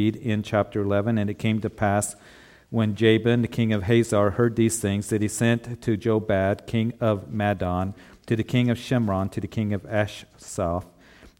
in chapter 11. And it came to pass when Jabin, the king of Hazor, heard these things that he sent to Jobab, king of Madon, to the king of Shimron, to the king of Achshaph,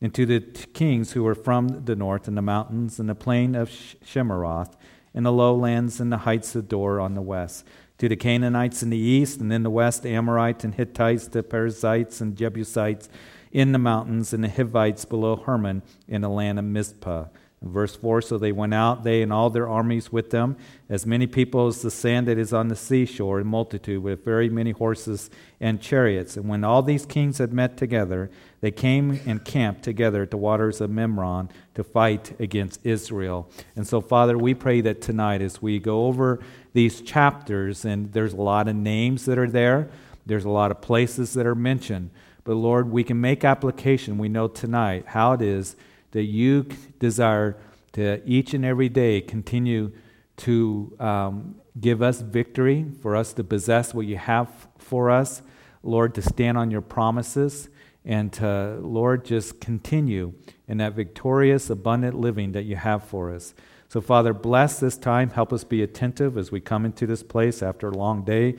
and to the kings who were from the north, and the mountains, and the plain of Chinneroth, and the lowlands, and the heights of Dor on the west, to the Canaanites in the east, and in the west, Amorites and Hittites, the Perizzites and Jebusites in the mountains, and the Hivites below Hermon in the land of Mizpah Verse 4 So they went out, they and all their armies with them, as many people as the sand that is on the seashore, in multitude, with very many horses and chariots. And when all these kings had met together, they came and camped together at the waters of Merom to fight against Israel. And so, Father, we pray that tonight, as we go over these chapters, and there's a lot of names that are there, there's a lot of places that are mentioned. But Lord, we can make application. We know tonight how it is that you desire to each and every day continue to um, give us victory, for us to possess what you have for us, Lord, to stand on your promises, and to, Lord, just continue in that victorious, abundant living that you have for us. So, Father, bless this time. Help us be attentive as we come into this place after a long day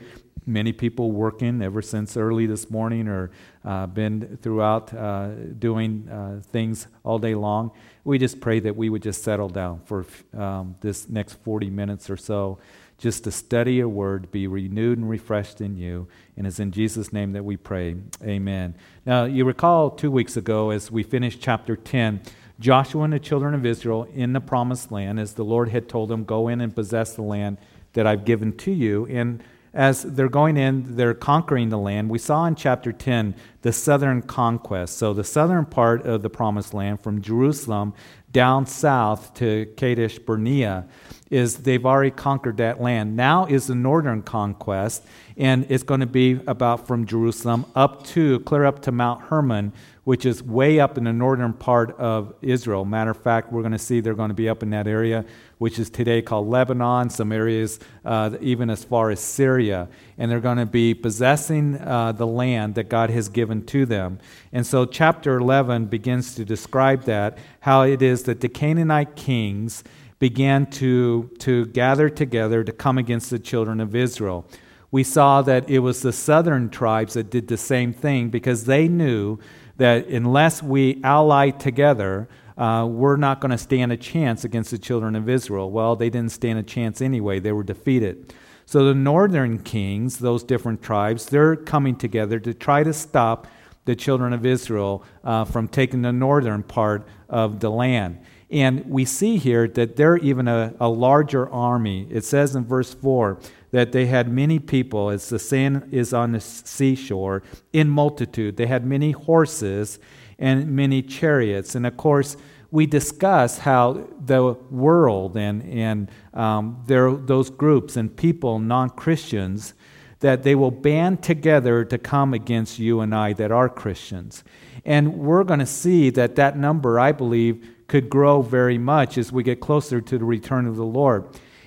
many people working ever since early this morning or uh, been throughout uh, doing uh, things all day long. We just pray that we would just settle down for um, this next 40 minutes or so, just to study your word, be renewed and refreshed in you. And it's in Jesus' name that we pray. Amen. Now, you recall two weeks ago as we finished chapter 10. Joshua and the children of Israel in the promised land, as the Lord had told them, Go in and possess the land that I've given to you. And as they're going in, they're conquering the land. We saw in chapter 10 the southern conquest. So, the southern part of the promised land from Jerusalem down south to Kadesh Barnea is they've already conquered that land. Now is the northern conquest, and it's going to be about from Jerusalem up to, clear up to Mount Hermon, which is way up in the northern part of Israel. Matter of fact, we're going to see they're going to be up in that area which is today called Lebanon, some areas uh, even as far as Syria. And they're going to be possessing uh, the land that God has given to them. And so, chapter 11 begins to describe that, how it is that the Canaanite kings began to, to gather together to come against the children of Israel. We saw that it was the southern tribes that did the same thing because they knew that unless we ally together, uh, we're not going to stand a chance against the children of Israel. Well, they didn't stand a chance anyway, they were defeated. So the northern kings, those different tribes, they're coming together to try to stop the children of Israel uh, from taking the northern part of the land. And we see here that they're even a, a larger army. It says in verse 4 that they had many people, as the sand is on the seashore, in multitude. They had many horses and many chariots. And of course, we discuss how the world and, and um, those groups and people, non Christians, that they will band together to come against you and I that are Christians. And we're going to see that that number, I believe, could grow very much as we get closer to the return of the Lord.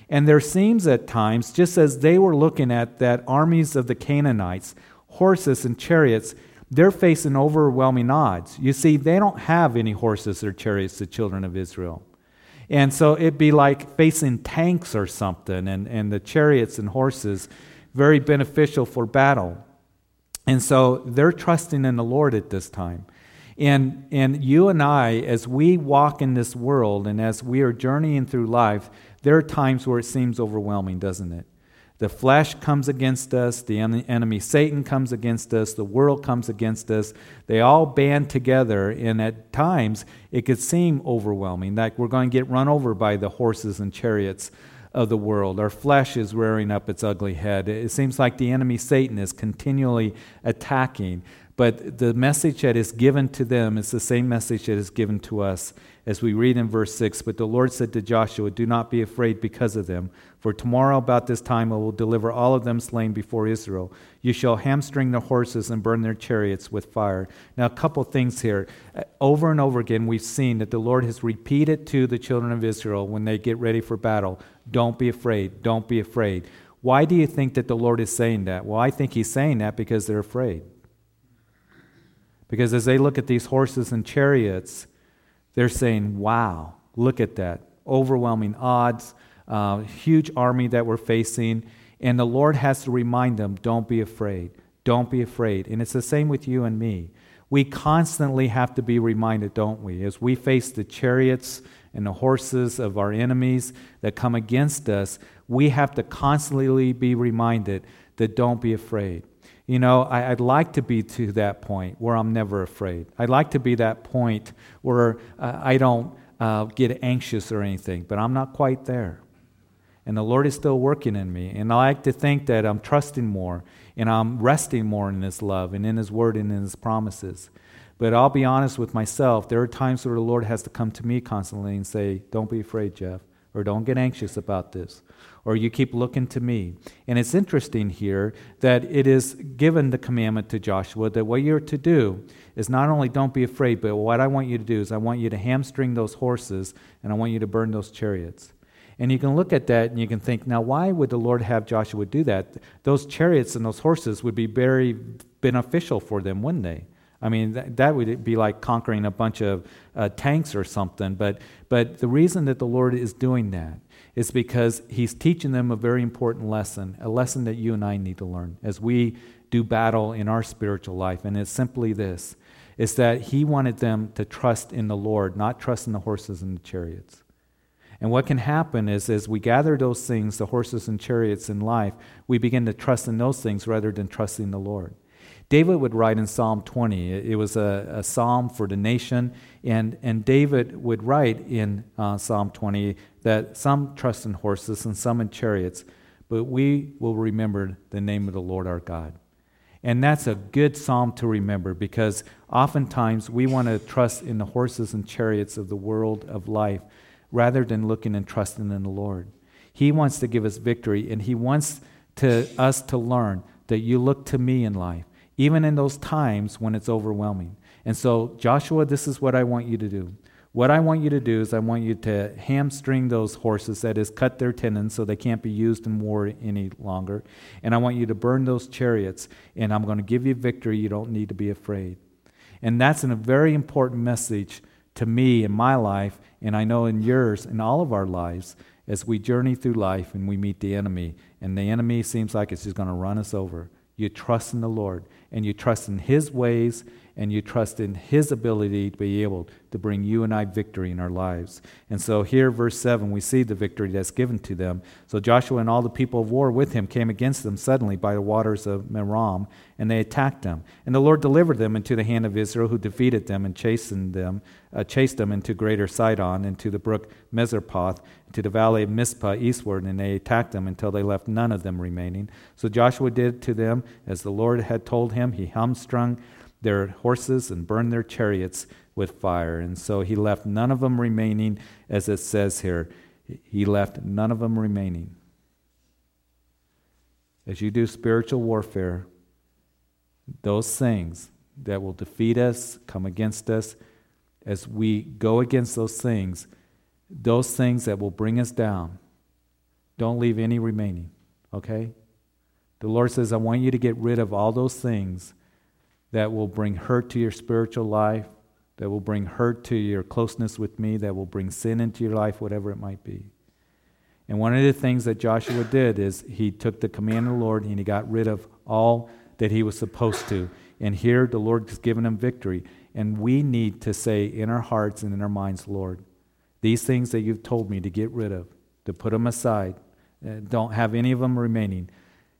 And there seems at times, just as they were looking at that armies of the Canaanites, horses and chariots, they're facing overwhelming odds. You see, they don't have any horses or chariots, the children of Israel. And so it'd be like facing tanks or something, and, and the chariots and horses, very beneficial for battle. And so they're trusting in the Lord at this time. And, and you and I, as we walk in this world and as we are journeying through life, there are times where it seems overwhelming, doesn't it? The flesh comes against us, the enemy Satan comes against us, the world comes against us. They all band together, and at times it could seem overwhelming, like we're going to get run over by the horses and chariots of the world. Our flesh is rearing up its ugly head. It seems like the enemy Satan is continually attacking. But the message that is given to them is the same message that is given to us as we read in verse 6 But the Lord said to Joshua, Do not be afraid because of them, for tomorrow about this time I will deliver all of them slain before Israel. You shall hamstring their horses and burn their chariots with fire. Now, a couple things here. Uh, over and over again, we've seen that the Lord has repeated to the children of Israel when they get ready for battle Don't be afraid, don't be afraid. Why do you think that the Lord is saying that? Well, I think He's saying that because they're afraid. Because as they look at these horses and chariots, they're saying, wow, look at that. overwhelming odds, uh, huge army that we're facing. And the Lord has to remind them don't be afraid. Don't be afraid. And it's the same with you and me. We constantly have to be reminded, don't we? As we face the chariots and the horses of our enemies that come against us, we have to constantly be reminded that don't be afraid. You know, I, would like to be to that point where I'm never afraid. I'd like to be that point where uh, I don't uh, get anxious or anything, but I'm not quite there. And the Lord is still working in me. And I like to think that I'm trusting more and I'm resting more in His love and in His word and in His promises. But I'll be honest with myself. There are times where the Lord has to come to me constantly and say, Don't be afraid, Jeff, or don't get anxious about this, or you keep looking to me. And it's interesting here that it is given the commandment to Joshua that what you're to do is not only don't be afraid, but what I want you to do is I want you to hamstring those horses and I want you to burn those chariots. And you can look at that and you can think, now, why would the Lord have Joshua do that? Those chariots and those horses would be very beneficial for them, wouldn't they? I mean, that, that would be like conquering a bunch of uh, tanks or something. But, but the reason that the Lord is doing that is because He's teaching them a very important lesson, a lesson that you and I need to learn as we do battle in our spiritual life. And it's simply this is that He wanted them to trust in the Lord, not trust in the horses and the chariots. And what can happen is, as we gather those things, the horses and chariots in life, we begin to trust in those things rather than trusting the Lord. David would write in Psalm 20, it was a, a psalm for the nation, and, and David would write in uh, Psalm 20 that some trust in horses and some in chariots, but we will remember the name of the Lord our God. And that's a good psalm to remember because oftentimes we want to trust in the horses and chariots of the world of life rather than looking and trusting in the Lord. He wants to give us victory, and He wants to, us to learn that you look to me in life, even in those times when it's overwhelming. And so, Joshua, this is what I want you to do. What I want you to do is, I want you to hamstring those horses, that is, cut their tendons so they can't be used in war any longer. And I want you to burn those chariots, and I'm going to give you victory. You don't need to be afraid. And that's a very important message to me in my life and I know in yours, in all of our lives, as we journey through life and we meet the enemy, and the enemy seems like it's just going to run us over, you trust in the Lord and you trust in His ways and you trust in His ability to be able to bring you and I victory in our lives. And so here, verse 7, we see the victory that's given to them. So Joshua and all the people of war with him came against them suddenly by the waters of Merom, and they attacked them. And the Lord delivered them into the hand of Israel, who defeated them and chastened them, uh, chased them into greater Sidon, into the brook Misrephoth, to the valley of Mizpah eastward, and they attacked them until they left none of them remaining. So Joshua did to them as the Lord had told him. He hamstrung their horses and burned their chariots with fire. And so he left none of them remaining, as it says here. He left none of them remaining. As you do spiritual warfare, those things that will defeat us, come against us, as we go against those things, those things that will bring us down, don't leave any remaining, okay? The Lord says, I want you to get rid of all those things that will bring hurt to your spiritual life, that will bring hurt to your closeness with me, that will bring sin into your life, whatever it might be. And one of the things that Joshua did is he took the command of the Lord and he got rid of all that he was supposed to. And here the Lord has given him victory. And we need to say in our hearts and in our minds, Lord, these things that you've told me to get rid of, to put them aside, uh, don't have any of them remaining.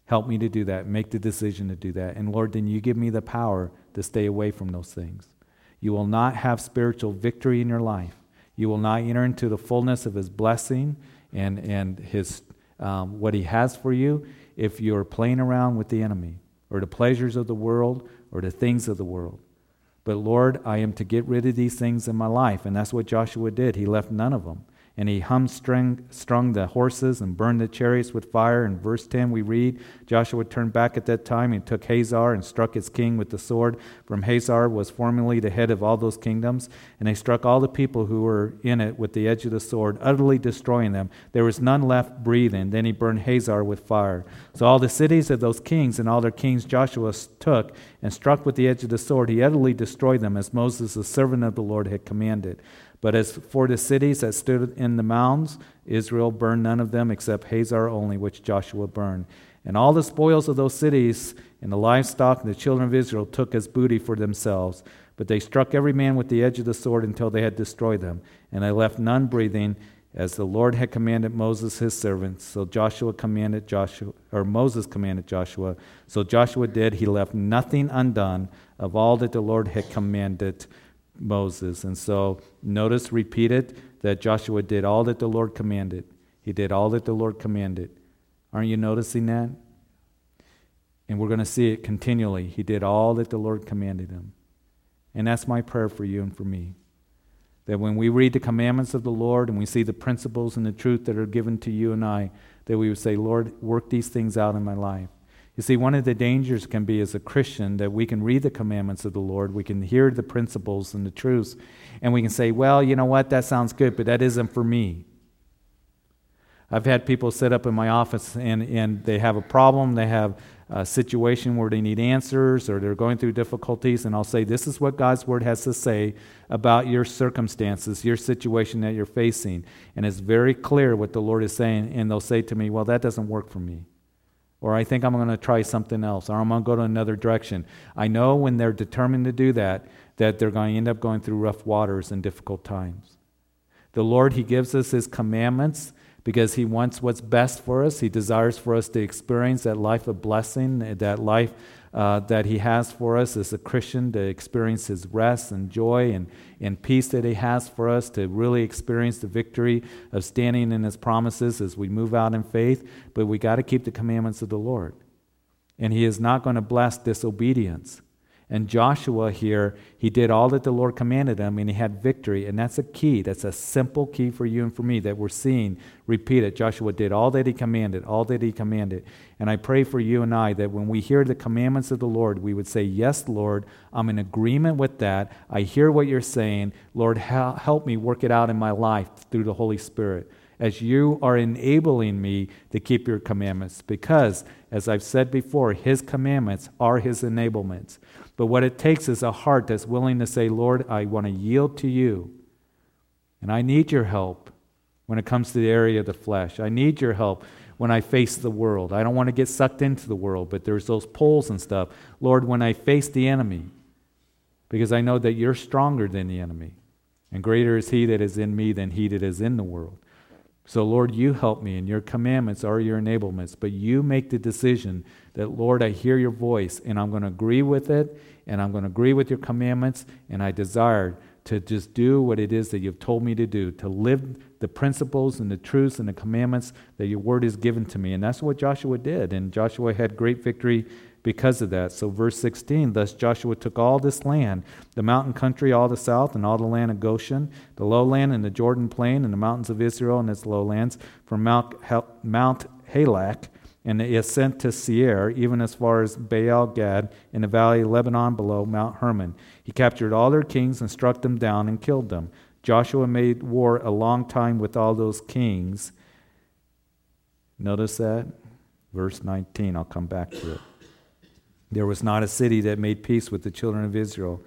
Help me to do that. Make the decision to do that. And Lord, then you give me the power to stay away from those things. You will not have spiritual victory in your life. You will not enter into the fullness of His blessing and, and his, um, what He has for you if you're playing around with the enemy or the pleasures of the world or the things of the world. But Lord, I am to get rid of these things in my life. And that's what Joshua did. He left none of them and he humstrung strung the horses and burned the chariots with fire. In verse 10, we read Joshua turned back at that time and took Hazor and struck its king with the sword. From Hazor was formerly the head of all those kingdoms, and they struck all the people who were in it with the edge of the sword, utterly destroying them. There was none left breathing. Then he burned Hazor with fire. So all the cities of those kings and all their kings Joshua took and struck with the edge of the sword. He utterly destroyed them, as Moses, the servant of the Lord, had commanded. But as for the cities that stood in the mounds, Israel burned none of them except Hazor only, which Joshua burned. And all the spoils of those cities and the livestock and the children of Israel took as booty for themselves. But they struck every man with the edge of the sword until they had destroyed them. And they left none breathing, as the Lord had commanded Moses his servant. So Joshua commanded Joshua, or Moses commanded Joshua. So Joshua did. He left nothing undone of all that the Lord had commanded Moses. And so notice repeated that Joshua did all that the Lord commanded. He did all that the Lord commanded. Aren't you noticing that? And we're going to see it continually. He did all that the Lord commanded him. And that's my prayer for you and for me. That when we read the commandments of the Lord and we see the principles and the truth that are given to you and I, that we would say, Lord, work these things out in my life. You see, one of the dangers can be as a Christian that we can read the commandments of the Lord, we can hear the principles and the truths, and we can say, well, you know what, that sounds good, but that isn't for me. I've had people sit up in my office and, and they have a problem, they have a situation where they need answers or they're going through difficulties, and I'll say, This is what God's Word has to say about your circumstances, your situation that you're facing. And it's very clear what the Lord is saying, and they'll say to me, Well, that doesn't work for me or I think I'm going to try something else, or I'm going to go to another direction. I know when they're determined to do that, that they're going to end up going through rough waters and difficult times. The Lord, He gives us His commandments because He wants what's best for us. He desires for us to experience that life of blessing, that life uh, that He has for us as a Christian to experience His rest and joy and, and peace that He has for us, to really experience the victory of standing in His promises as we move out in faith. But we got to keep the commandments of the Lord. And He is not going to bless disobedience. And Joshua here, he did all that the Lord commanded him and he had victory. And that's a key. That's a simple key for you and for me that we're seeing repeated. Joshua did all that he commanded, all that he commanded. And I pray for you and I that when we hear the commandments of the Lord, we would say, Yes, Lord, I'm in agreement with that. I hear what you're saying. Lord, help me work it out in my life through the Holy Spirit as you are enabling me to keep your commandments. Because, as I've said before, his commandments are his enablements. But what it takes is a heart that's willing to say, Lord, I want to yield to you. And I need your help when it comes to the area of the flesh. I need your help when I face the world. I don't want to get sucked into the world, but there's those pulls and stuff. Lord, when I face the enemy, because I know that you're stronger than the enemy, and greater is he that is in me than he that is in the world. So, Lord, you help me, and your commandments are your enablements. But you make the decision that, Lord, I hear your voice, and I'm going to agree with it, and I'm going to agree with your commandments, and I desire to just do what it is that you've told me to do, to live the principles and the truths and the commandments that your word has given to me. And that's what Joshua did. And Joshua had great victory because of that. So, verse 16 Thus Joshua took all this land, the mountain country, all the south, and all the land of Goshen, the lowland and the Jordan plain, and the mountains of Israel and its lowlands, from Mount, Mount Halak and the ascent to Seir, even as far as Baal Gad, in the valley of Lebanon below Mount Hermon. He captured all their kings and struck them down and killed them. Joshua made war a long time with all those kings. Notice that? Verse 19, I'll come back to it. There was not a city that made peace with the children of Israel,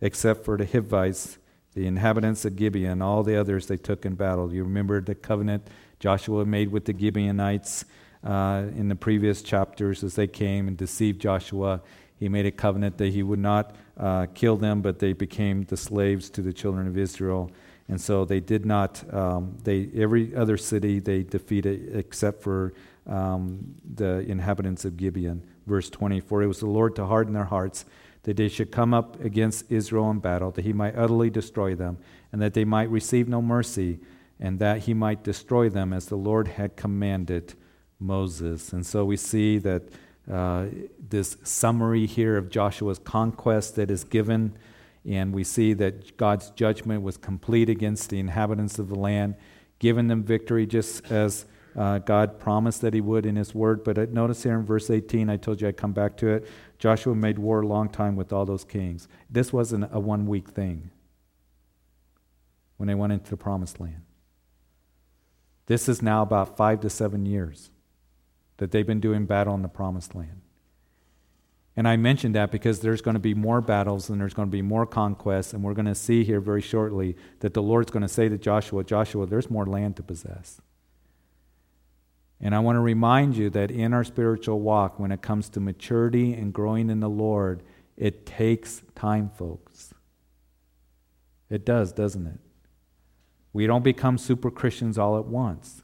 except for the Hivites, the inhabitants of Gibeon, and all the others they took in battle. You remember the covenant Joshua made with the Gibeonites uh, in the previous chapters as they came and deceived Joshua. He made a covenant that he would not uh, kill them, but they became the slaves to the children of Israel. And so they did not, um, they, every other city they defeated except for um, the inhabitants of Gibeon verse 24 It was the Lord to harden their hearts, that they should come up against Israel in battle, that he might utterly destroy them, and that they might receive no mercy, and that he might destroy them as the Lord had commanded Moses. And so we see that uh, this summary here of Joshua's conquest that is given, and we see that God's judgment was complete against the inhabitants of the land, giving them victory just as uh, God promised that he would in his word. But notice here in verse 18, I told you I'd come back to it. Joshua made war a long time with all those kings. This wasn't a one week thing when they went into the promised land. This is now about five to seven years that they've been doing battle in the promised land. And I mentioned that because there's going to be more battles and there's going to be more conquests. And we're going to see here very shortly that the Lord's going to say to Joshua, Joshua, there's more land to possess. And I want to remind you that in our spiritual walk, when it comes to maturity and growing in the Lord, it takes time, folks. It does, doesn't it? We don't become super Christians all at once.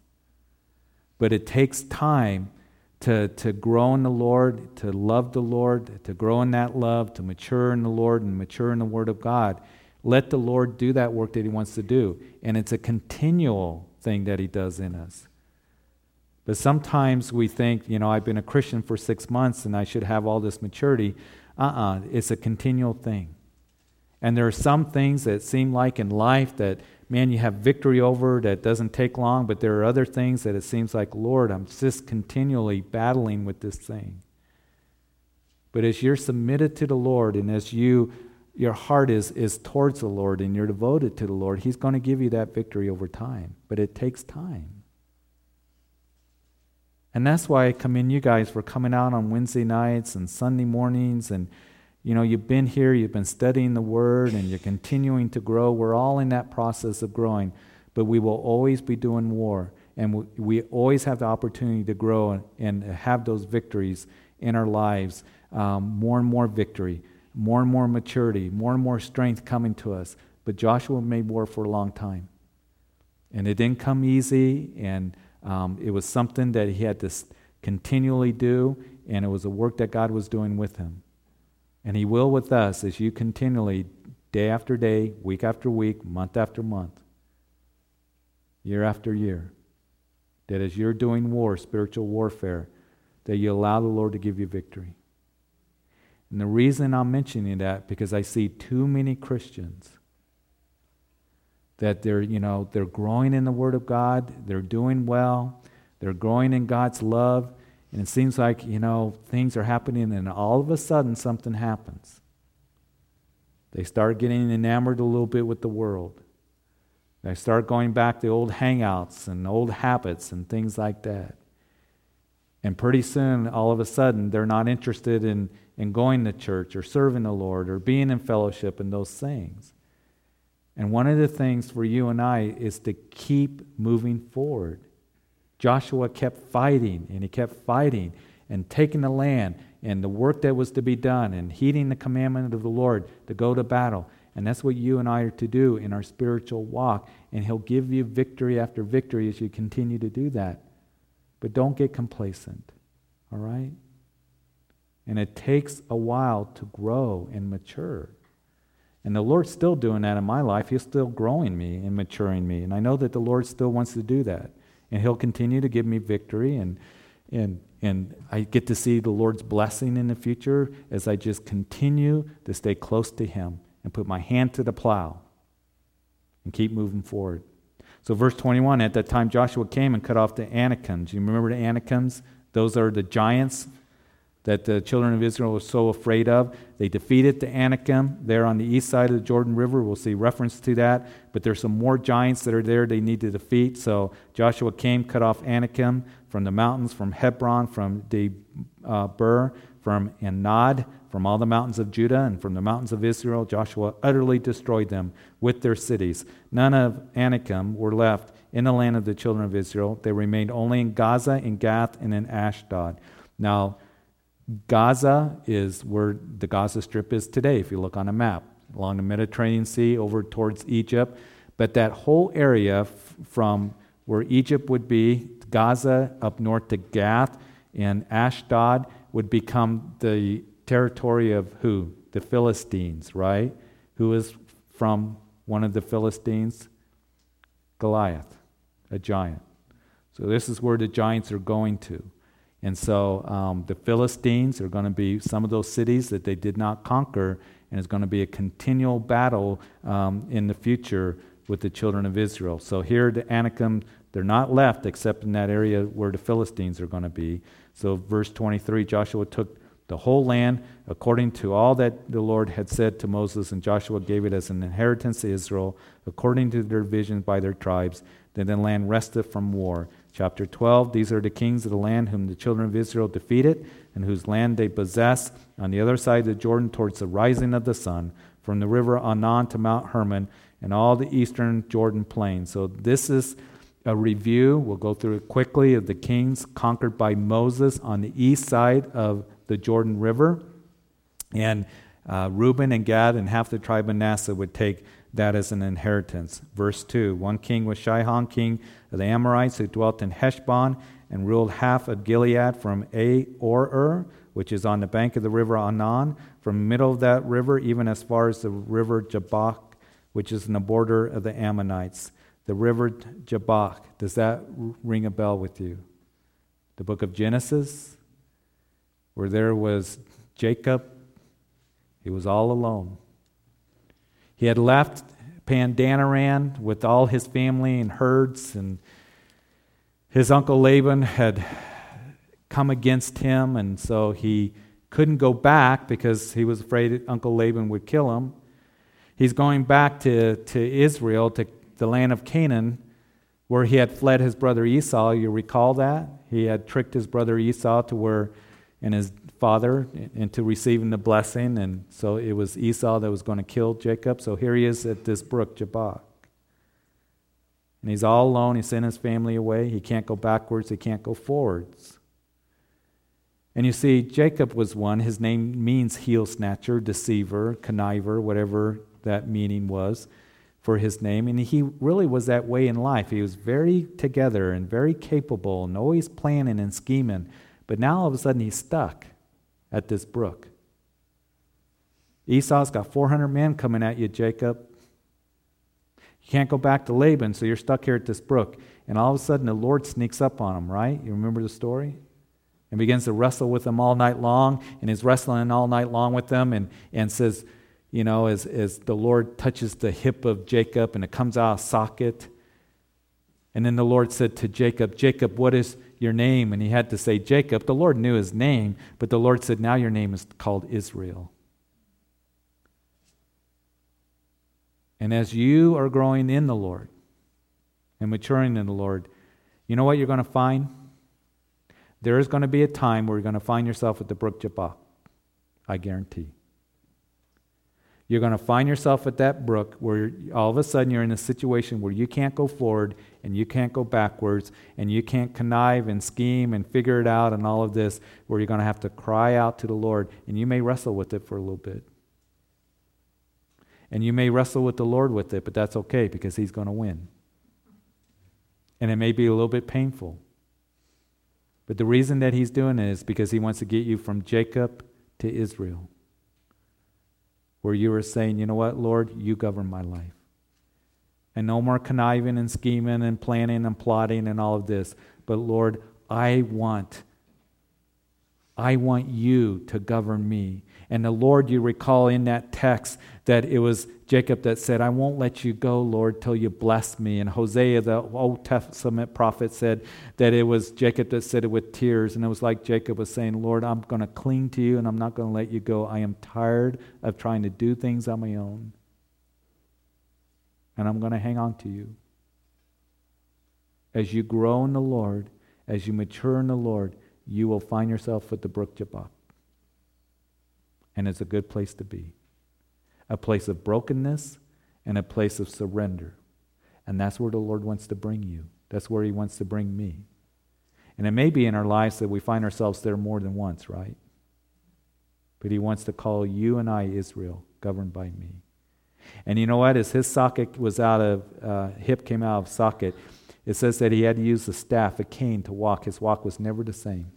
But it takes time to, to grow in the Lord, to love the Lord, to grow in that love, to mature in the Lord and mature in the Word of God. Let the Lord do that work that He wants to do. And it's a continual thing that He does in us. But sometimes we think, you know, I've been a Christian for six months and I should have all this maturity. Uh uh-uh, uh it's a continual thing. And there are some things that seem like in life that, man, you have victory over that doesn't take long, but there are other things that it seems like, Lord, I'm just continually battling with this thing. But as you're submitted to the Lord and as you your heart is, is towards the Lord and you're devoted to the Lord, He's going to give you that victory over time. But it takes time. And that's why I commend you guys for coming out on Wednesday nights and Sunday mornings. And, you know, you've been here, you've been studying the Word, and you're continuing to grow. We're all in that process of growing, but we will always be doing war. And we, we always have the opportunity to grow and, and have those victories in our lives. Um, more and more victory, more and more maturity, more and more strength coming to us. But Joshua made war for a long time. And it didn't come easy. And um, it was something that he had to continually do, and it was a work that God was doing with him. And he will with us as you continually, day after day, week after week, month after month, year after year, that as you're doing war, spiritual warfare, that you allow the Lord to give you victory. And the reason I'm mentioning that because I see too many Christians that they're, you know, they're growing in the Word of God, they're doing well, they're growing in God's love, and it seems like, you know, things are happening, and all of a sudden something happens. They start getting enamored a little bit with the world. They start going back to old hangouts and old habits and things like that. And pretty soon, all of a sudden, they're not interested in, in going to church or serving the Lord or being in fellowship and those things. And one of the things for you and I is to keep moving forward. Joshua kept fighting and he kept fighting and taking the land and the work that was to be done and heeding the commandment of the Lord to go to battle. And that's what you and I are to do in our spiritual walk. And He'll give you victory after victory as you continue to do that. But don't get complacent, all right? And it takes a while to grow and mature. And the Lord's still doing that in my life. He's still growing me and maturing me. And I know that the Lord still wants to do that. And He'll continue to give me victory. And, and, and I get to see the Lord's blessing in the future as I just continue to stay close to Him and put my hand to the plow and keep moving forward. So, verse 21 at that time, Joshua came and cut off the Anakims. You remember the Anakims? Those are the giants that the children of Israel were so afraid of. They defeated the Anakim there on the east side of the Jordan River. We'll see reference to that. But there's some more giants that are there they need to defeat. So Joshua came, cut off Anakim from the mountains, from Hebron, from the uh, from Anab, from all the mountains of Judah, and from the mountains of Israel. Joshua utterly destroyed them with their cities. None of Anakim were left in the land of the children of Israel. They remained only in Gaza, in Gath, and in Ashdod. Now, Gaza is where the Gaza Strip is today, if you look on a map, along the Mediterranean Sea over towards Egypt. But that whole area f- from where Egypt would be, Gaza up north to Gath, and Ashdod would become the territory of who? The Philistines, right? Who is from one of the Philistines? Goliath, a giant. So this is where the giants are going to. And so um, the Philistines are going to be some of those cities that they did not conquer, and it's going to be a continual battle um, in the future with the children of Israel. So here, the Anakim, they're not left except in that area where the Philistines are going to be. So, verse 23 Joshua took the whole land according to all that the Lord had said to Moses, and Joshua gave it as an inheritance to Israel according to their divisions by their tribes. Then the land rested from war. Chapter 12 These are the kings of the land whom the children of Israel defeated, and whose land they possess on the other side of the Jordan towards the rising of the sun, from the river Arnon to Mount Hermon, and all the eastern Jordan plain. So this is a review. We'll go through it quickly of the kings conquered by Moses on the east side of the Jordan River. And uh, Reuben and Gad and half the tribe of Manasseh would take that as an inheritance. Verse 2 One king was Sihon, king of the Amorites, who dwelt in Heshbon and ruled half of Gilead from Aroer, which is on the bank of the river Arnon, from the middle of that river, even as far as the river Jabbok, which is in the border of the Ammonites. The river Jabbok, does that ring a bell with you? The book of Genesis, where there was Jacob, he was all alone. He had left Paddan-aram with all his family and herds, and his uncle Laban had come against him, and so he couldn't go back because he was afraid Uncle Laban would kill him. He's going back to, to Israel, to the land of Canaan, where he had fled his brother Esau. You recall that? He had tricked his brother Esau to where, and his father into receiving the blessing. And so it was Esau that was going to kill Jacob. So here he is at this brook, Jabbok. And he's all alone. He sent his family away. He can't go backwards, he can't go forwards. And you see, Jacob was one. His name means heel snatcher, deceiver, conniver, whatever that meaning was for his name. And he really was that way in life. He was very together and very capable and always planning and scheming. But now all of a sudden he's stuck at this brook. Esau's got 400 men coming at you, Jacob. You can't go back to Laban, so you're stuck here at this brook. And all of a sudden, the Lord sneaks up on him, right? You remember the story? And begins to wrestle with them all night long, and is wrestling all night long with them, and, and says, you know, as, as the Lord touches the hip of Jacob and it comes out of socket. And then the Lord said to Jacob, Jacob, what is your name? And he had to say Jacob. The Lord knew his name, but the Lord said, Now your name is called Israel. And as you are growing in the Lord and maturing in the Lord, you know what you're going to find? There is going to be a time where you're going to find yourself at the brook Jabbok. I guarantee. You're going to find yourself at that brook where all of a sudden you're in a situation where you can't go forward and you can't go backwards and you can't connive and scheme and figure it out and all of this, where you're going to have to cry out to the Lord and you may wrestle with it for a little bit. And you may wrestle with the Lord with it, but that's okay because He's going to win. And it may be a little bit painful. But the reason that He's doing it is because He wants to get you from Jacob to Israel where you were saying, you know what, Lord, you govern my life. And no more conniving and scheming and planning and plotting and all of this. But Lord, I want, I want you to govern me. And the Lord, you recall in that text that it was Jacob that said, I won't let you go, Lord, till you bless me. And Hosea, the Old Testament prophet, said that it was Jacob that said it with tears. And it was like Jacob was saying, Lord, I'm going to cling to you and I'm not going to let you go. I am tired of trying to do things on my own. And I'm going to hang on to you. As you grow in the Lord, as you mature in the Lord, you will find yourself at the brook Jabbok. And it's a good place to be a place of brokenness and a place of surrender. And that's where the Lord wants to bring you. That's where He wants to bring me. And it may be in our lives that we find ourselves there more than once, right? But He wants to call you and I Israel, governed by me. And you know what? As his socket was out of, uh, hip came out of socket, it says that he had to use a staff, a cane, to walk. His walk was never the same.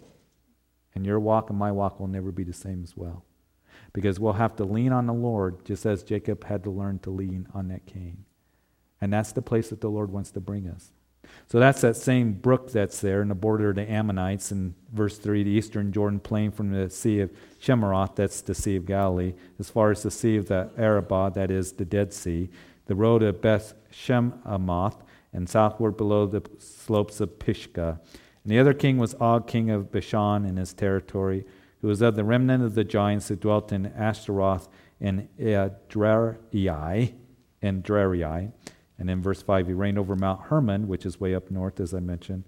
And your walk and my walk will never be the same as well because we'll have to lean on the Lord just as Jacob had to learn to lean on that cane. And that's the place that the Lord wants to bring us. So that's that same brook that's there in the border of the Ammonites in verse 3, the eastern Jordan plain from the Sea of Chinneroth, that's the Sea of Galilee, as far as the Sea of the Arabah, that is the Dead Sea, the road of Beth Jeshimoth, and southward below the slopes of Pisgah. And the other king was Og, king of Bashan, in his territory who was of the remnant of the giants that dwelt in Ashtaroth and Edrei, and Drerai. And in verse 5, he reigned over Mount Hermon, which is way up north, as I mentioned,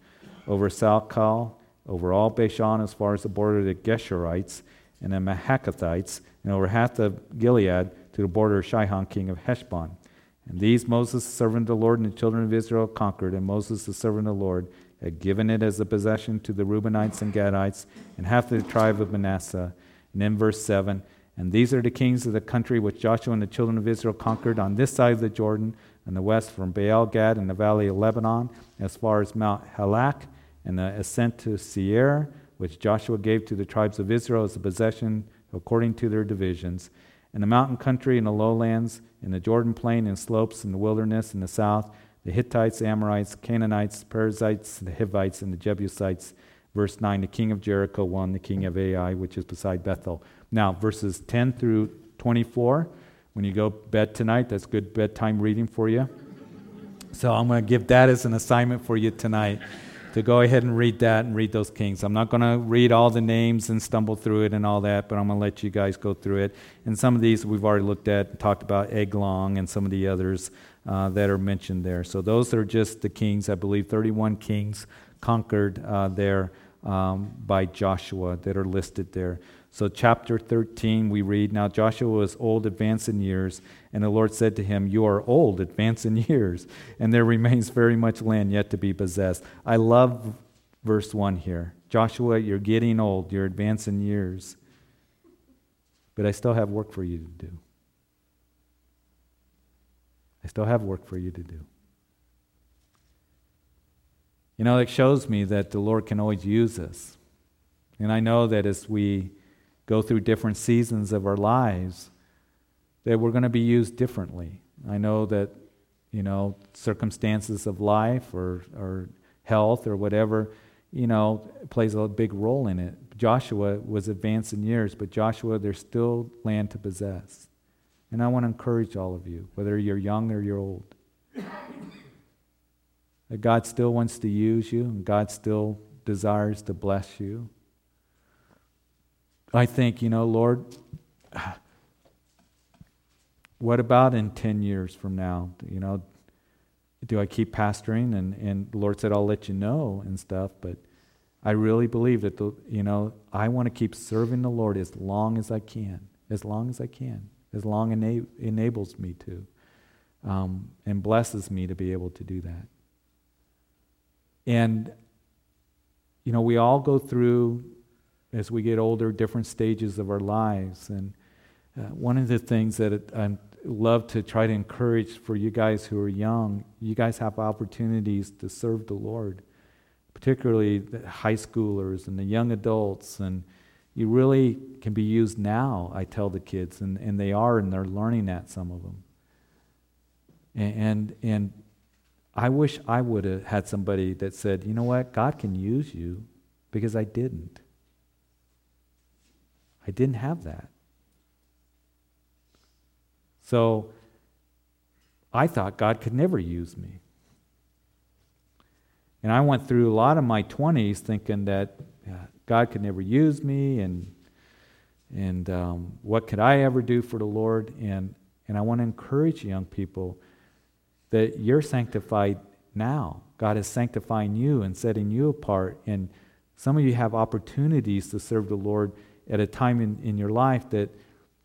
over Salcah, over all Bashan as far as the border of the Geshurites and the Maacathites, and over half of Gilead to the border of Sihon, king of Heshbon. And these Moses, the servant of the Lord, and the children of Israel conquered, and Moses, the servant of the Lord, had given it as a possession to the Reubenites and Gadites, and half the tribe of Manasseh. And in verse 7, and these are the kings of the country which Joshua and the children of Israel conquered on this side of the Jordan, and the west from Baal Gad and the valley of Lebanon, as far as Mount Halak, and the ascent to Seir, which Joshua gave to the tribes of Israel as a possession according to their divisions, and the mountain country and the lowlands, and the Jordan plain and slopes and the wilderness in the south, the Hittites, Amorites, Canaanites, Perizzites, the Hivites, and the Jebusites. Verse 9, the king of Jericho one the king of Ai, which is beside Bethel. Now, verses 10 through 24, when you go bed tonight, that's good bedtime reading for you. So I'm going to give that as an assignment for you tonight to go ahead and read that and read those kings. I'm not going to read all the names and stumble through it and all that, but I'm going to let you guys go through it. And some of these we've already looked at and talked about Eglon and some of the others uh, that are mentioned there. So those are just the kings, I believe, 31 kings conquered uh, there um, by Joshua that are listed there. So, chapter 13, we read Now Joshua was old, advanced in years, and the Lord said to him, You are old, advanced in years, and there remains very much land yet to be possessed. I love verse 1 here. Joshua, you're getting old, you're advanced in years, but I still have work for you to do. I still have work for you to do. You know, it shows me that the Lord can always use us. And I know that as we go through different seasons of our lives, that we're going to be used differently. I know that, you know, circumstances of life or, or health or whatever, you know, plays a big role in it. Joshua was advanced in years, but Joshua, there's still land to possess. And I want to encourage all of you, whether you're young or you're old, that God still wants to use you and God still desires to bless you. I think, you know, Lord, what about in 10 years from now? You know, do I keep pastoring? And, and the Lord said, I'll let you know and stuff. But I really believe that, the, you know, I want to keep serving the Lord as long as I can, as long as I can, as long as ena- enables me to, um, and blesses me to be able to do that. And, you know, we all go through as we get older, different stages of our lives. And uh, one of the things that I love to try to encourage for you guys who are young, you guys have opportunities to serve the Lord, particularly the high schoolers and the young adults. And you really can be used now, I tell the kids, and, and they are, and they're learning that, some of them. And, and, and I wish I would have had somebody that said, you know what, God can use you because I didn't. I didn't have that. So I thought God could never use me. And I went through a lot of my 20s thinking that God could never use me and, and um, what could I ever do for the Lord? And, and I want to encourage young people that you're sanctified now. God is sanctifying you and setting you apart. And some of you have opportunities to serve the Lord at a time in, in your life that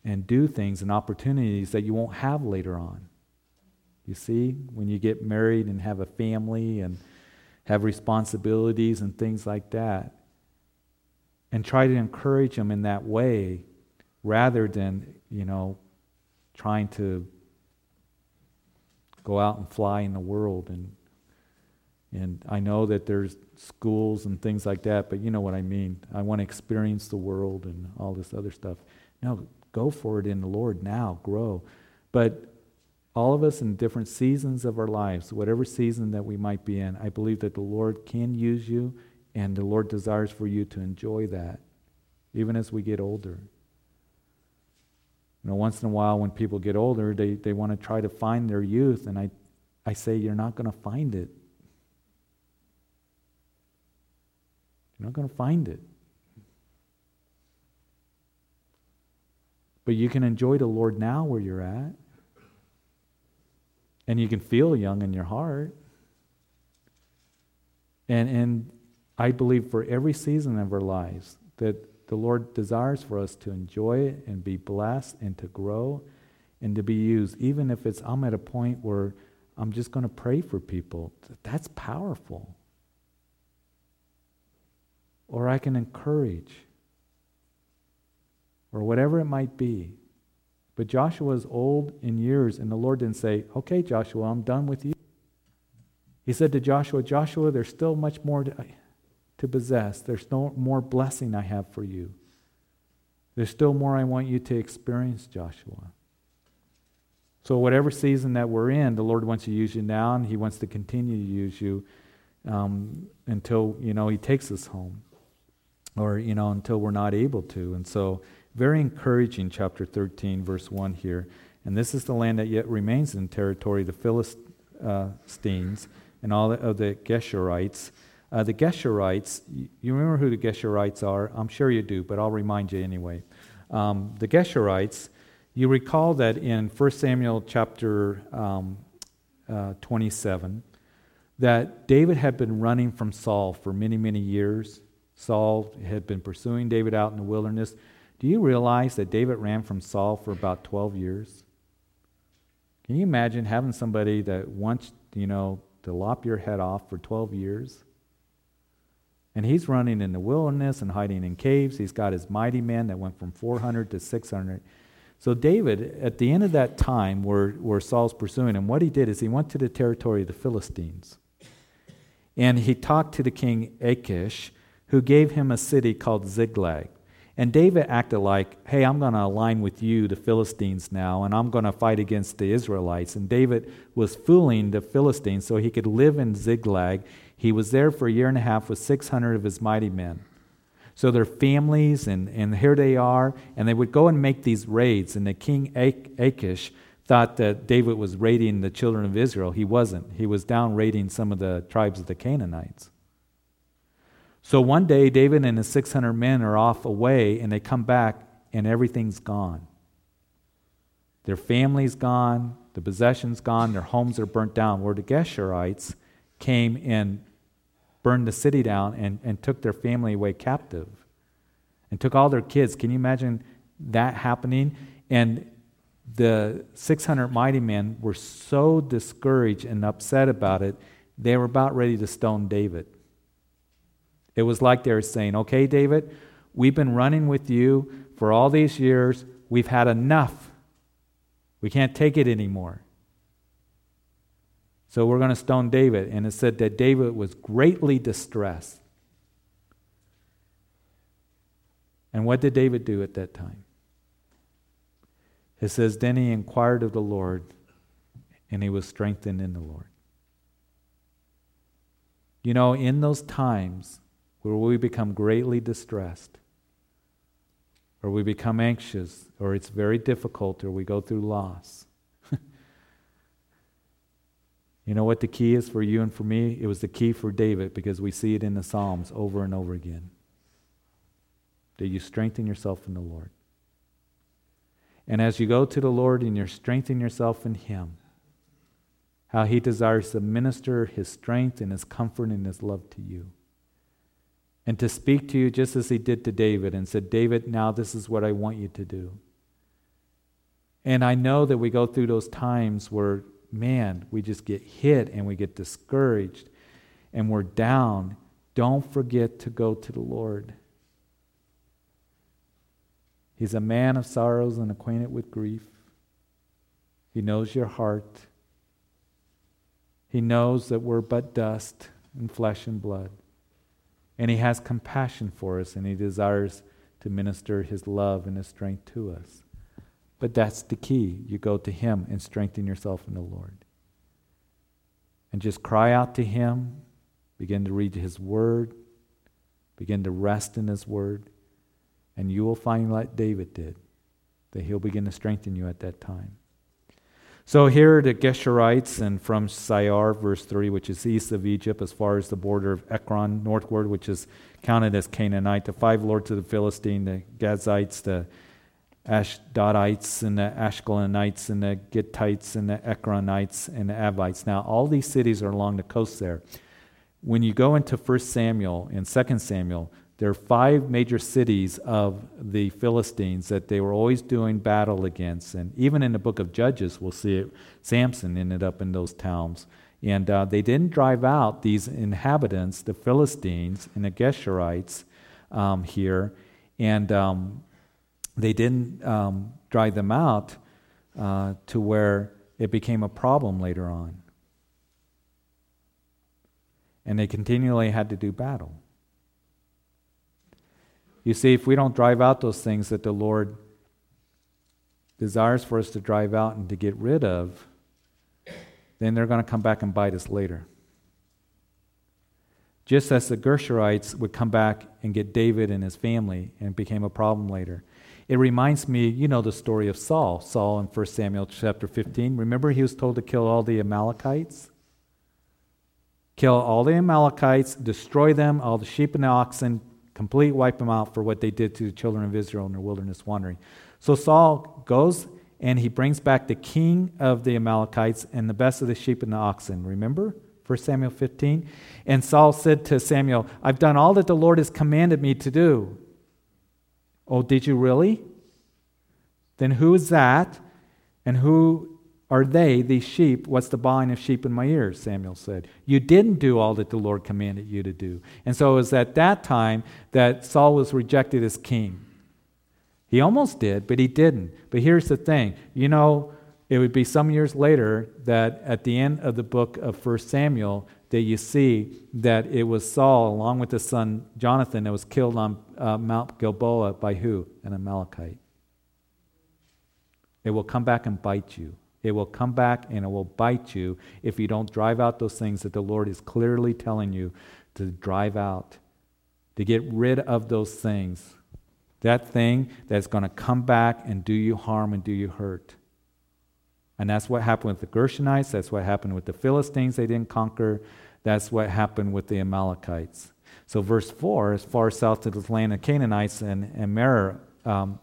and do things and opportunities that you won't have later on. You see, when you get married and have a family and have responsibilities and things like that. And try to encourage them in that way rather than, you know, trying to go out and fly in the world and and I know that there's schools and things like that, but you know what I mean. I want to experience the world and all this other stuff. No, go for it in the Lord now, grow. But all of us in different seasons of our lives, whatever season that we might be in, I believe that the Lord can use you and the Lord desires for you to enjoy that, even as we get older. You know, once in a while when people get older, they, they want to try to find their youth, and I, I say you're not going to find it You're not going to find it. But you can enjoy the Lord now where you're at. And you can feel young in your heart. And, and I believe for every season of our lives that the Lord desires for us to enjoy it and be blessed and to grow and to be used, even if it's I'm at a point where I'm just going to pray for people. That's powerful. Or I can encourage, or whatever it might be. But Joshua is old in years, and the Lord didn't say, Okay, Joshua, I'm done with you. He said to Joshua, Joshua, there's still much more to, to possess. There's no more blessing I have for you. There's still more I want you to experience, Joshua. So, whatever season that we're in, the Lord wants to use you now, and He wants to continue to use you um, until you know He takes us home, or you know until we're not able to. And so, very encouraging, chapter 13, verse 1 here. And this is the land that yet remains in territory the Philistines and all of the Geshurites. Uh, the Geshurites, you remember who the Geshurites are? I'm sure you do, but I'll remind you anyway. Um, the Geshurites, you recall that in 1 Samuel chapter um, uh, 27, that David had been running from Saul for many, many years. Saul had been pursuing David out in the wilderness. Do you realize that David ran from Saul for about 12 years? Can you imagine having somebody that wants, you know, to lop your head off for 12 years? And he's running in the wilderness and hiding in caves. He's got his mighty men that went from 400 to 600. So, David, at the end of that time where, where Saul's pursuing him, what he did is he went to the territory of the Philistines. And he talked to the king Achish, who gave him a city called Ziklag. And David acted like, hey, I'm going to align with you, the Philistines, now, and I'm going to fight against the Israelites. And David was fooling the Philistines so he could live in Ziklag. He was there for a year and a half with 600 of his mighty men. So their families, and, and here they are, and they would go and make these raids. And the king Achish thought that David was raiding the children of Israel. He wasn't. He was down raiding some of the tribes of the Canaanites. So one day, David and his 600 men are off away, and they come back, and everything's gone. Their family's gone, the possessions gone, their homes are burnt down. Where the Geshurites came and burned the city down and, and took their family away captive and took all their kids. Can you imagine that happening? And the 600 mighty men were so discouraged and upset about it, they were about ready to stone David. It was like they were saying, Okay, David, we've been running with you for all these years. We've had enough. We can't take it anymore. So we're going to stone David. And it said that David was greatly distressed. And what did David do at that time? It says, Then he inquired of the Lord, and he was strengthened in the Lord. You know, in those times, where we become greatly distressed, or we become anxious, or it's very difficult, or we go through loss. You know what the key is for you and for me? It was the key for David because we see it in the Psalms over and over again. That you strengthen yourself in the Lord. And as you go to the Lord and you're strengthening yourself in Him, how He desires to minister His strength and His comfort and His love to you and to speak to you just as he did to David and said, David, now this is what I want you to do. And I know that we go through those times where, man, we just get hit and we get discouraged and we're down. Don't forget to go to the Lord. He's a man of sorrows and acquainted with grief. He knows your heart. He knows that we're but dust and flesh and blood. And He has compassion for us, and He desires to minister His love and His strength to us. But that's the key. You go to Him and strengthen yourself in the Lord. And just cry out to Him, begin to read His Word, begin to rest in His Word, and you will find, like David did, that He'll begin to strengthen you at that time. So here are the Geshurites, and from Sihor, verse 3, which is east of Egypt, as far as the border of Ekron, northward, which is counted as Canaanite, the five lords of the Philistine, the Gazites, the Ashdodites and the Ashkelonites and the Gittites and the Ekronites and the Avites. Now, all these cities are along the coast there. When you go into 1 Samuel and 2 Samuel, there are five major cities of the Philistines that they were always doing battle against. And even in the book of Judges, we'll see it, Samson ended up in those towns. And uh, they didn't drive out these inhabitants, the Philistines and the Geshurites um, here. And um, they didn't um, drive them out uh, to where it became a problem later on. And they continually had to do battle. You see, if we don't drive out those things that the Lord desires for us to drive out and to get rid of, then they're going to come back and bite us later. Just as the Gershurites would come back and get David and his family and became a problem later. It reminds me, you know, the story of Saul. Saul in 1 Samuel chapter 15. Remember, he was told to kill all the Amalekites? Kill all the Amalekites, destroy them, all the sheep and the oxen, complete wipe them out for what they did to the children of Israel in their wilderness wandering. So Saul goes and he brings back the king of the Amalekites and the best of the sheep and the oxen. Remember? 1 Samuel 15. And Saul said to Samuel, I've done all that the Lord has commanded me to do. Oh, did you really? Then who is that? And who are they, these sheep? What's the bawling of sheep in my ears? Samuel said. You didn't do all that the Lord commanded you to do. And so it was at that time that Saul was rejected as king. He almost did, but he didn't. But here's the thing you know, it would be some years later that at the end of the book of 1 Samuel, that you see that it was Saul, along with his son Jonathan, that was killed on uh, Mount Gilboa by who? An Amalekite. It will come back and bite you. It will come back and it will bite you if you don't drive out those things that the Lord is clearly telling you to drive out, to get rid of those things. That thing that's going to come back and do you harm and do you hurt. And that's what happened with the Gershonites. That's what happened with the Philistines they didn't conquer. That's what happened with the Amalekites. So, verse 4 as far south to the land of Canaanites and, and um,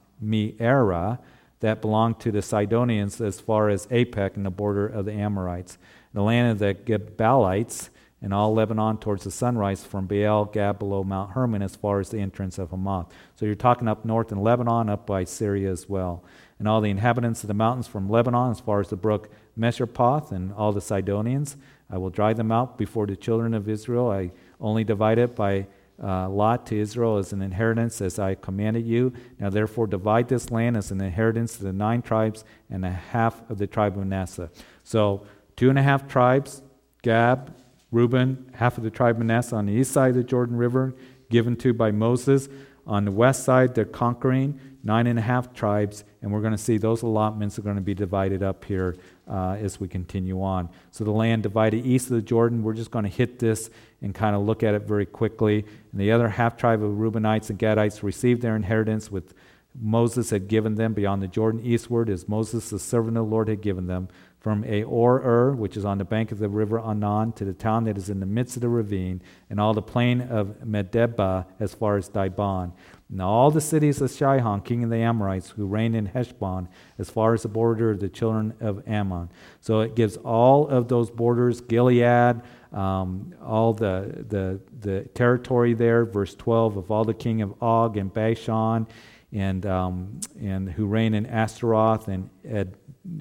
that belonged to the Sidonians as far as Aphek and the border of the Amorites. The land of the Gebalites and all Lebanon towards the sunrise from Baal Gad below Mount Hermon as far as the entrance of Hamath. So you're talking up north in Lebanon, up by Syria as well and all the inhabitants of the mountains from Lebanon as far as the brook Misrephoth, and all the Sidonians. I will drive them out before the children of Israel. I only divide it by uh, lot to Israel as an inheritance, as I commanded you. Now, therefore, divide this land as an inheritance to the nine tribes and a half of the tribe of Manasseh. So, two and a half tribes Gad, Reuben, half of the tribe of Manasseh on the east side of the Jordan River, given to by Moses. On the west side, they're conquering nine and a half tribes, and we're going to see those allotments are going to be divided up here uh, as we continue on. So the land divided east of the Jordan, we're just going to hit this and kind of look at it very quickly. And the other half tribe of Reubenites and Gadites received their inheritance with Moses had given them beyond the Jordan eastward, as Moses, the servant of the Lord, had given them from Aroer, which is on the bank of the river Arnon, to the town that is in the midst of the ravine, and all the plain of Medeba as far as Dibon. And all the cities of Sihon, king of the Amorites, who reigned in Heshbon, as far as the border of the children of Ammon. So it gives all of those borders, Gilead, um, all the, the, the territory there, verse 12, of all the king of Og and Bashan, and, um, and who reigned in Ashtaroth and Ed,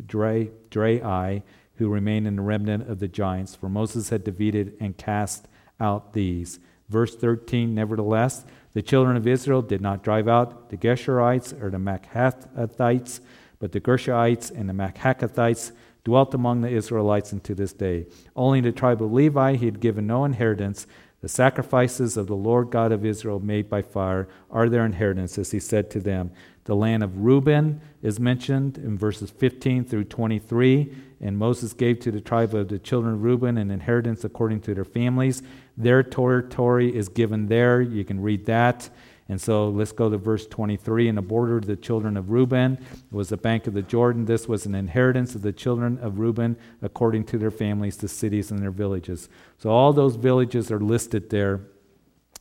Dre, Drei, who remained in the remnant of the giants, for Moses had defeated and cast out these. Verse 13, nevertheless, the children of Israel did not drive out the Geshurites or the Maachathites, but the Gershites and the Maachathites dwelt among the Israelites unto this day. Only the tribe of Levi he had given no inheritance. The sacrifices of the Lord God of Israel made by fire are their inheritance, as he said to them. The land of Reuben is mentioned in verses 15 through 23, and Moses gave to the tribe of the children of Reuben an inheritance according to their families. Their territory is given there. You can read that. And so let's go to verse 23. In the border of the children of Reuben was the bank of the Jordan. This was an inheritance of the children of Reuben according to their families, the cities, and their villages. So all those villages are listed there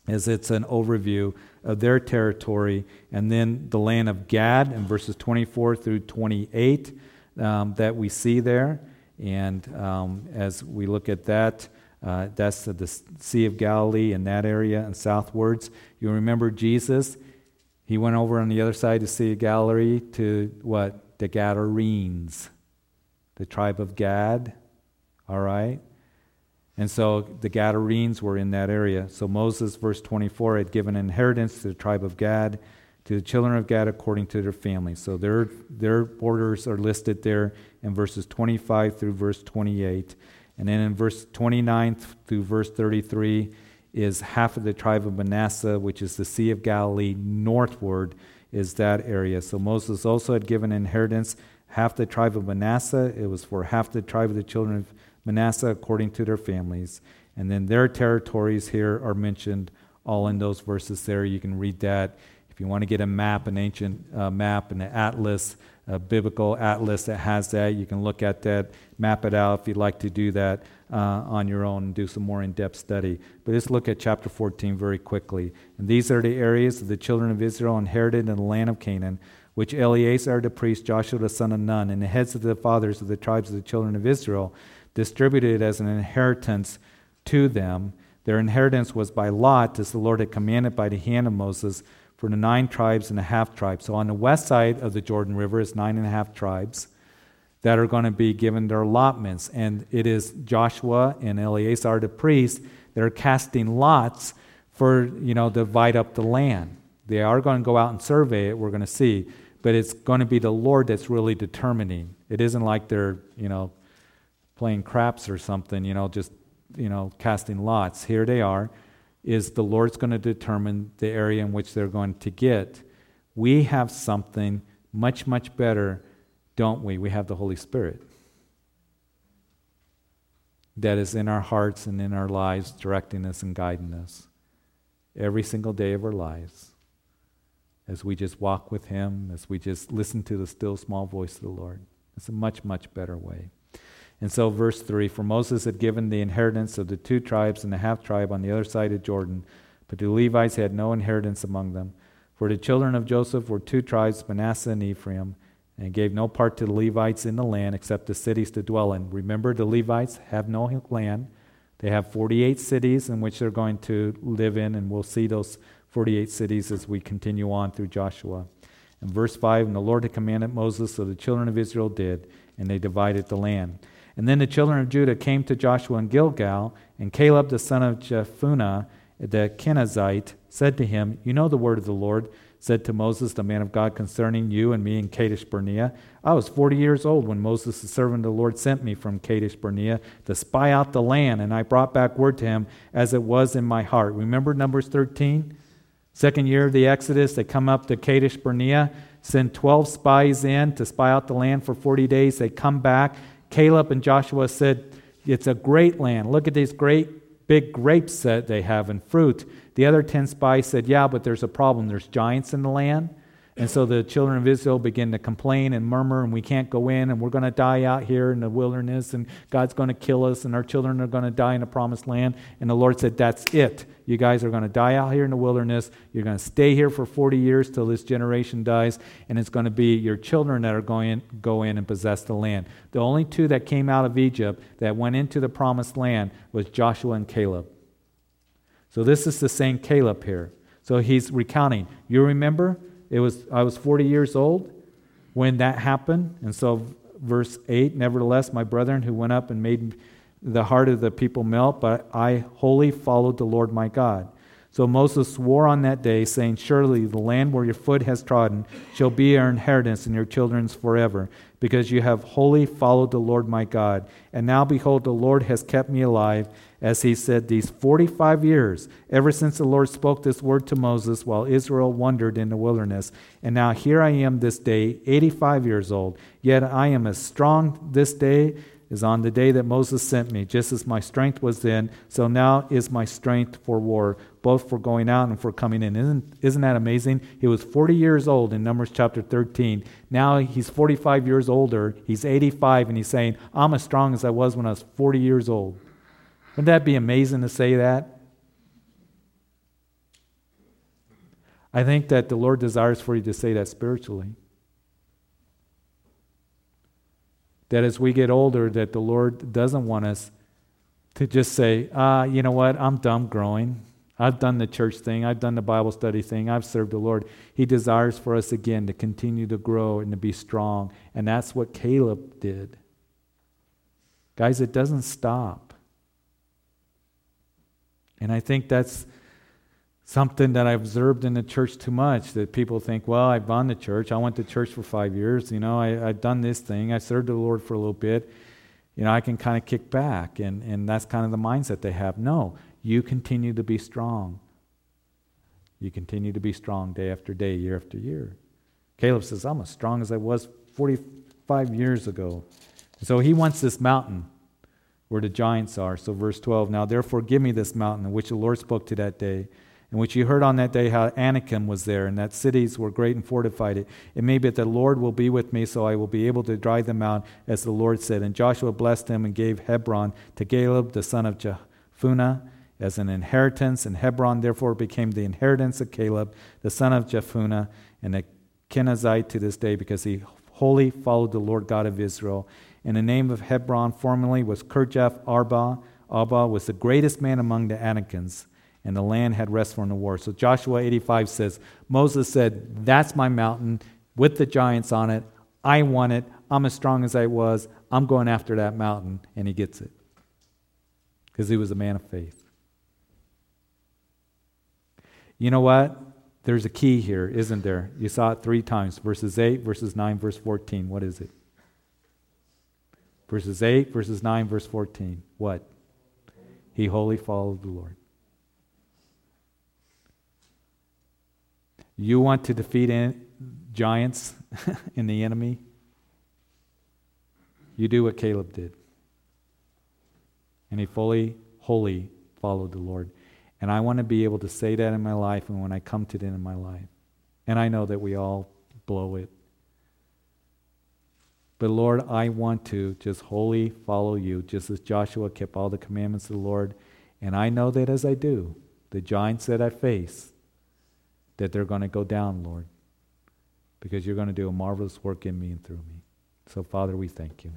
as it's an overview of their territory. And then the land of Gad in verses 24 through 28 um, that we see there. And um, as we look at that, uh, that's the, the Sea of Galilee in that area and southwards. You remember Jesus? He went over on the other side to Sea of Galilee to what? The Gadarenes, the tribe of Gad. All right? And so the Gadarenes were in that area. So Moses, verse 24, had given inheritance to the tribe of Gad, to the children of Gad according to their families. So their, their borders are listed there in verses 25 through verse 28. And then in verse 29 through verse 33 is half of the tribe of Manasseh, which is the Sea of Galilee, northward is that area. So Moses also had given inheritance half the tribe of Manasseh. It was for half the tribe of the children of Manasseh according to their families. And then their territories here are mentioned all in those verses there. You can read that. If you want to get a map, an ancient uh, map, an atlas, a biblical atlas that has that, you can look at that, map it out if you'd like to do that uh, on your own and do some more in depth study. But let's look at chapter 14 very quickly. And these are the areas that the children of Israel inherited in the land of Canaan, which Eleazar the priest, Joshua the son of Nun, and the heads of the fathers of the tribes of the children of Israel distributed as an inheritance to them. Their inheritance was by lot, as the Lord had commanded by the hand of Moses, the nine tribes and a half tribes. So on the west side of the Jordan River is nine and a half tribes that are going to be given their allotments. And it is Joshua and Eleazar the priest that are casting lots for, you know, to divide up the land. They are going to go out and survey it, we're going to see. But it's going to be the Lord that's really determining. It isn't like they're, you know, playing craps or something, you know, just, you know, casting lots. Here they are. Is the Lord's going to determine the area in which they're going to get? We have something much, much better, don't we? We have the Holy Spirit that is in our hearts and in our lives, directing us and guiding us every single day of our lives as we just walk with Him, as we just listen to the still small voice of the Lord. It's a much, much better way. And so, verse 3 For Moses had given the inheritance of the two tribes and the half tribe on the other side of Jordan, but the Levites had no inheritance among them. For the children of Joseph were two tribes, Manasseh and Ephraim, and gave no part to the Levites in the land except the cities to dwell in. Remember, the Levites have no land. They have 48 cities in which they're going to live in, and we'll see those 48 cities as we continue on through Joshua. In verse 5, and the Lord had commanded Moses, so the children of Israel did, and they divided the land. And then the children of Judah came to Joshua in Gilgal, and Caleb the son of Jephunneh, the Kenizzite, said to him, You know the word of the Lord, said to Moses, the man of God, concerning you and me in Kadesh Barnea. I was forty years old when Moses, the servant of the Lord, sent me from Kadesh Barnea to spy out the land, and I brought back word to him as it was in my heart. Remember Numbers 13? Second year of the Exodus, they come up to Kadesh Barnea, send 12 spies in to spy out the land for 40 days. They come back. Caleb and Joshua said, It's a great land. Look at these great big grapes that they have and fruit. The other 10 spies said, Yeah, but there's a problem. There's giants in the land. And so the children of Israel begin to complain and murmur, and we can't go in, and we're going to die out here in the wilderness, and God's going to kill us, and our children are going to die in the promised land. And the Lord said, That's it. You guys are going to die out here in the wilderness. You're going to stay here for 40 years till this generation dies, and it's going to be your children that are going to go in and possess the land. The only two that came out of Egypt that went into the promised land was Joshua and Caleb. So this is the same Caleb here. So he's recounting. You remember? It was I was 40 years old when that happened. And so verse 8, nevertheless, my brethren who went up and made the heart of the people melt, but I wholly followed the Lord my God. So Moses swore on that day, saying, Surely the land where your foot has trodden shall be your inheritance and your children's forever, because you have wholly followed the Lord my God. And now behold, the Lord has kept me alive as he said, these 45 years, ever since the Lord spoke this word to Moses while Israel wandered in the wilderness. And now here I am this day, 85 years old, yet I am as strong this day as on the day that Moses sent me, just as my strength was then, so now is my strength for war, both for going out and for coming in. Isn't, isn't that amazing? He was 40 years old in Numbers chapter 13. Now he's 45 years older. He's 85, and he's saying, I'm as strong as I was when I was 40 years old. Wouldn't that be amazing to say that? I think that the Lord desires for you to say that spiritually. That as we get older, that the Lord doesn't want us to just say, ah, you know what, I'm done growing. I've done the church thing, I've done the Bible study thing, I've served the Lord. He desires for us again to continue to grow and to be strong. And that's what Caleb did. Guys, it doesn't stop. And I think that's something that I've observed in the church too much that people think, well, I've gone to church. I went to church for five years. You know, I, have done this thing. I served the Lord for a little bit. You know, I can kind of kick back. And, and that's kind of the mindset they have. No, you continue to be strong. You continue to be strong day after day, year after year. Caleb says, I'm as strong as I was 45 years ago. So he wants this mountain where the giants are. So, verse 12 Now therefore, give me this mountain, which the Lord spoke to that day in which you heard on that day how Anakim was there, and that cities were great and fortified. It, it may be that the Lord will be with me, so I will be able to drive them out, as the Lord said. And Joshua blessed him and gave Hebron to Caleb, the son of Jephunneh, as an inheritance. And Hebron therefore became the inheritance of Caleb, the son of Jephunneh, and the Kenizzite to this day, because he wholly followed the Lord God of Israel. And the name of Hebron formerly was Kirjath Arba. Arba was the greatest man among the Anakims and the land had rest from the war. So Joshua 85 says, Moses said, That's my mountain with the giants on it. I want it. I'm as strong as I was. I'm going after that mountain. And he gets it because he was a man of faith. You know what? There's a key here, isn't there? You saw it three times verses 8, verses 9, verse 14. What is it? Verses 8, verses 9, verse 14. What? He wholly followed the Lord. You want to defeat giants in the enemy? You do what Caleb did. And he fully, wholly followed the Lord. And I want to be able to say that in my life and when I come to it in my life. And I know that we all blow it. But Lord, I want to just wholly follow you, just as Joshua kept all the commandments of the Lord. And I know that as I do, the giants that I face, that they're going to go down, Lord, because you're going to do a marvelous work in me and through me. So, Father, we thank you.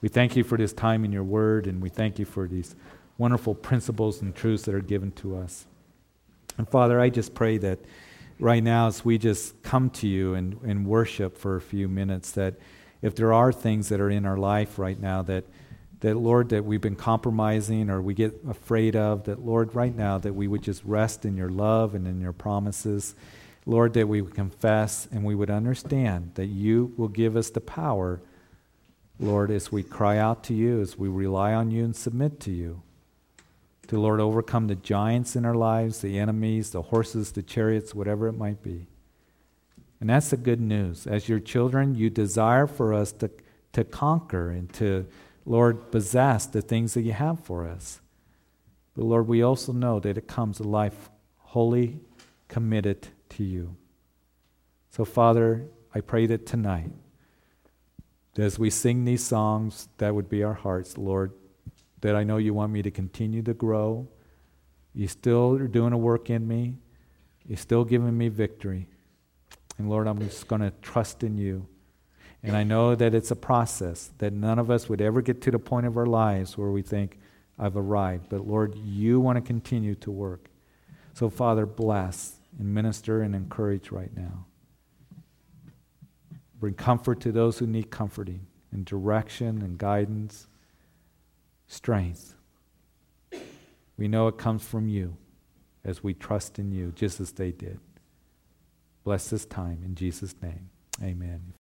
We thank you for this time in your word, and we thank you for these wonderful principles and truths that are given to us. And, Father, I just pray that right now, as we just come to you and, and worship for a few minutes, that if there are things that are in our life right now that that, Lord, that we've been compromising or we get afraid of, that, Lord, right now, that we would just rest in your love and in your promises. Lord, that we would confess and we would understand that you will give us the power, Lord, as we cry out to you, as we rely on you and submit to you, to, Lord, overcome the giants in our lives, the enemies, the horses, the chariots, whatever it might be. And that's the good news. As your children, you desire for us to, to conquer and to Lord, possess the things that you have for us. But Lord, we also know that it comes a life wholly committed to you. So, Father, I pray that tonight, as we sing these songs, that would be our hearts, Lord, that I know you want me to continue to grow. You still are doing a work in me. You're still giving me victory. And Lord, I'm just going to trust in you. And I know that it's a process, that none of us would ever get to the point of our lives where we think, I've arrived. But Lord, you want to continue to work. So, Father, bless and minister and encourage right now. Bring comfort to those who need comforting, and direction and guidance, strength. We know it comes from you as we trust in you, just as they did. Bless this time in Jesus' name. Amen.